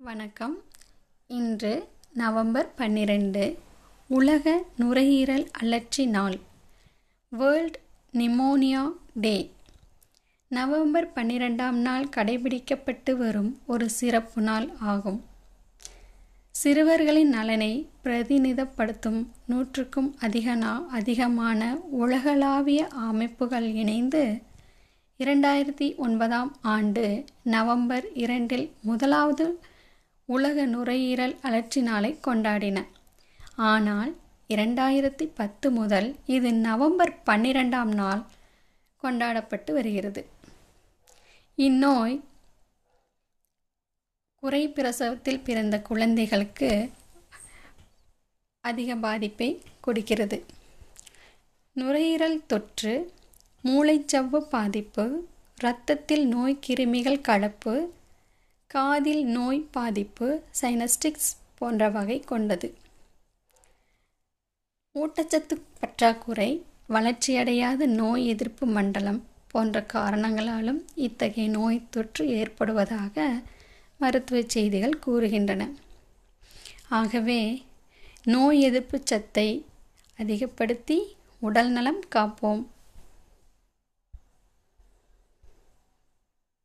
வணக்கம். இன்று நவம்பர் பன்னிரெண்டு உலக நுரையீரல் அழற்சி நாள் வேர்ல்ட் நிமோனியா டே நவம்பர் பன்னிரெண்டாம் நாள் கடைபிடிக்கப்பட்டு வரும் ஒரு சிறப்பு நாள் ஆகும். சிறுவர்களின் நலனை பிரதிநிதப்படுத்தும் நூற்றுக்கும் அதிகனா அதிகமான உலகளாவிய அமைப்புகள் இணைந்து இரண்டாயிரத்தி ஒன்பதாம் ஆண்டு நவம்பர் இரண்டில் முதலாவது உலக நுரையீரல் அழற்சி நாளை கொண்டாடின. ஆனால் இரண்டாயிரத்தி பத்து முதல் இது நவம்பர் பன்னிரெண்டாம் நாள் கொண்டாடப்பட்டு வருகிறது. இந்நோய் குறை பிரசவத்தில் பிறந்த குழந்தைகளுக்கு அதிக பாதிப்பை கொடுக்கிறது. நுரையீரல் தொற்று மூளைச்சவ்வு பாதிப்பு இரத்தத்தில் நோய் கிருமிகள் கலப்பு காதில் நோய் பாதிப்பு சைனஸ்டிக்ஸ் போன்ற வகை கொண்டது. ஊட்டச்சத்து பற்றாக்குறை வளர்ச்சியடையாத நோய் எதிர்ப்பு மண்டலம் போன்ற காரணங்களாலும் இத்தகைய நோய் தொற்று ஏற்படுவதாக மருத்துவ செய்திகள் கூறுகின்றன. ஆகவே நோய் எதிர்ப்பு சத்தை அதிகப்படுத்தி உடல் நலம் காப்போம்.